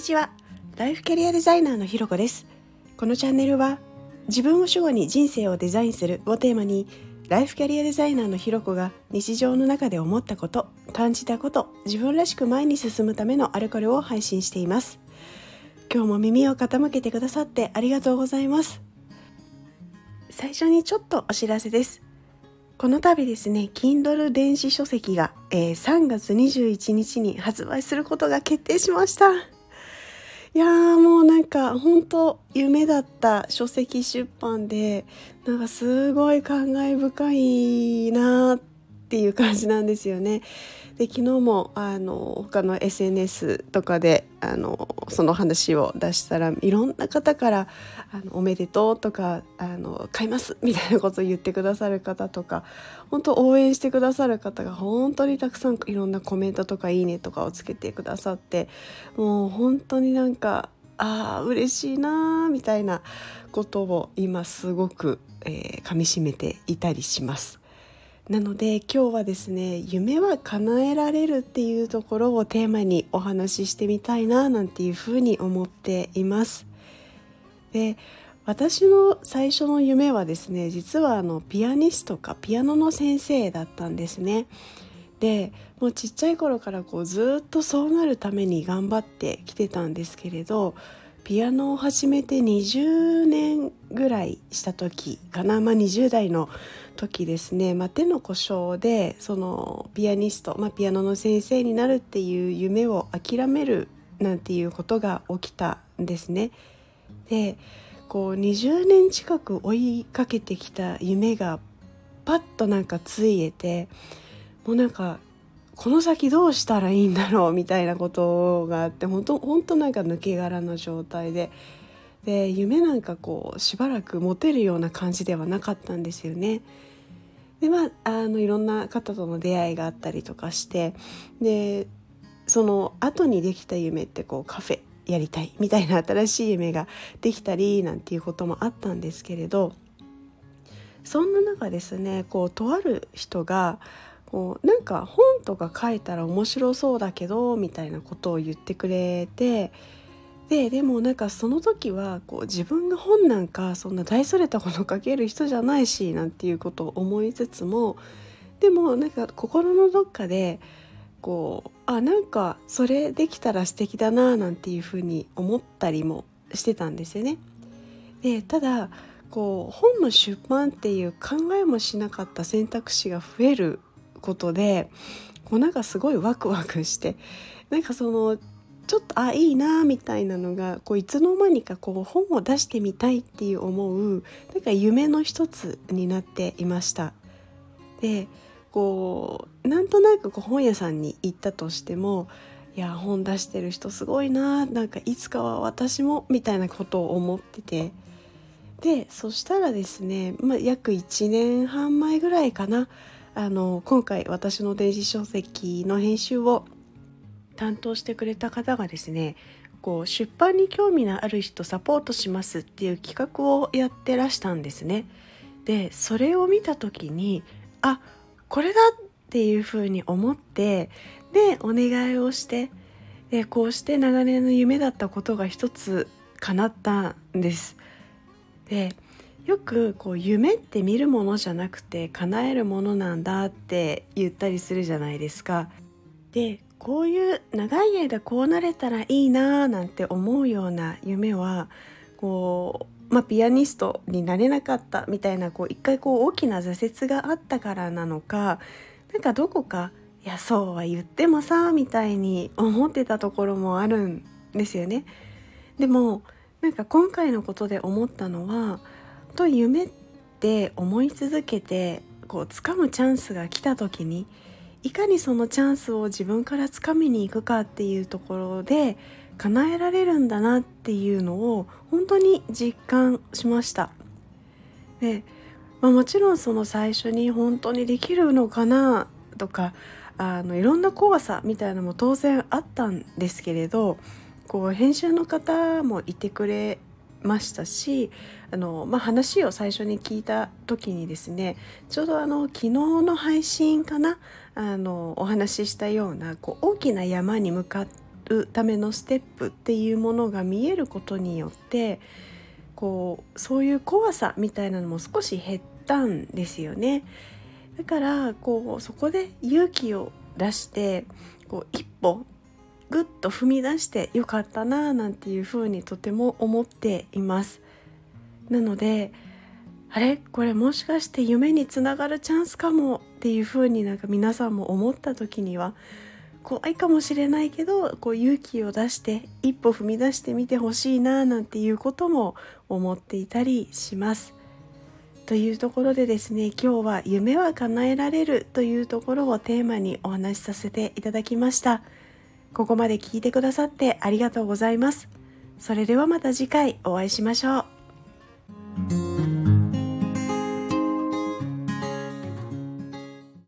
にちは。ライフキャリアデザイナーのひろこです。このチャンネルは自分を主語に人生をデザインするをテーマにライフキャリアデザイナーのひろこが日常の中で思ったこと感じたこと自分らしく前に進むためのあれこれを配信しています。今日も耳を傾けてくださってありがとうございます。最初にちょっとお知らせです。この度ですね Kindle 電子書籍が、えー、3月21日に発売することが決定しました。いやーもうなんか本当夢だった書籍出版でなんかすごい感慨深いなっていう感じなんですよね。で昨日もあの他の SNS とかであのその話を出したらいろんな方から「あのおめでとう」とかあの「買います」みたいなことを言ってくださる方とか本当応援してくださる方が本当にたくさんいろんなコメントとか「いいね」とかをつけてくださってもう本当になんかああ嬉しいなみたいなことを今すごく、えー、噛みしめていたりします。なので今日はですね夢は叶えられるっていうところをテーマにお話ししてみたいななんていうふうに思っています。で私の最初の夢はですね実はあのピアニストかピアノの先生だったんですね。でもうちっちゃい頃からこうずっとそうなるために頑張ってきてたんですけれどピアノを始めて20年ぐらいした時かな、まあ、20代の時ですね、まあ、手の故障でそのピアニスト、まあ、ピアノの先生になるっていう夢を諦めるなんていうことが起きたんですね。でこう20年近く追いかけてきた夢がパッとなんかついえてもうなんかこの先どうしたらいいんだろうみたいなことがあって本当本当なんか抜け殻の状態でで夢なんかこうしばらく持てるような感じではなかったんですよね。でまああのいろんな方との出会いがあったりとかしてでその後にできた夢ってこうカフェやりたいみたいな新しい夢ができたりなんていうこともあったんですけれどそんな中ですねこうとある人がこうなんか本とか書いたら面白そうだけどみたいなことを言ってくれてででもなんかその時はこう自分が本なんかそんな大それたもの書ける人じゃないしなんていうことを思いつつもでもなんか心のどっかでこうあなんかそれできたら素敵だななんていうふうに思ったりもしてたんですよね。でただこう本の出版っていう考えもしなかった選択肢が増えることでこうなんかすごいワクワクしてなんかそのちょっとあいいなみたいなのがこういつの間にかこう本を出してみたいっていう思うなんか夢の一つになっていました。でこうなんとなくこう本屋さんに行ったとしてもいや本出してる人すごいななんかいつかは私もみたいなことを思っててでそしたらですね、まあ、約1年半前ぐらいかなあの今回私の電子書籍の編集を担当してくれた方がですねこう出版に興味のある人サポートしますっていう企画をやってらしたんですね。でそれを見た時にあこれだっていうふうに思ってでお願いをしてでこうして長年の夢だったことが一つ叶ったんです。でよくこう夢って見るものじゃなくて叶えるものなんだって言ったりするじゃないですか。でこういう長い間こうなれたらいいなーなんて思うような夢はこう、まあ、ピアニストになれなかったみたいなこう一回こう大きな挫折があったからなのかなんかどこかいやそうは言ってもさみたいに思ってたところもあるんですよね。でもなんか今回のことで思ったのはと夢って思い続けてこう掴むチャンスが来た時にいかにそのチャンスを自分からつかみに行くかっていうところで叶えられるんだなっていうのを本当に実感しました。で、まあ、もちろんその最初に本当にできるのかなとかあのいろんな怖さみたいなのも当然あったんですけれどこう編集の方もいてくれましたしあの、まあ、話を最初に聞いた時にですねちょうどあの昨日の配信かなあのお話ししたようなこう大きな山に向かるためのステップっていうものが見えることによってこうそういう怖さみたいなのも少し減ったんですよね。だからこうそこで勇気を出してこう一歩ぐっと踏み出してよかったななんていうふうにとても思っています。なのであれ？これもしかして夢につながるチャンスかもっていうふうになんか皆さんも思った時には怖いかもしれないけどこう勇気を出して一歩踏み出してみてほしいななんていうことも思っていたりします。というところでですね今日は夢は叶えられるというところをテーマにお話しさせていただきましたここまで聞いてくださってありがとうございます。それではまた次回お会いしましょう。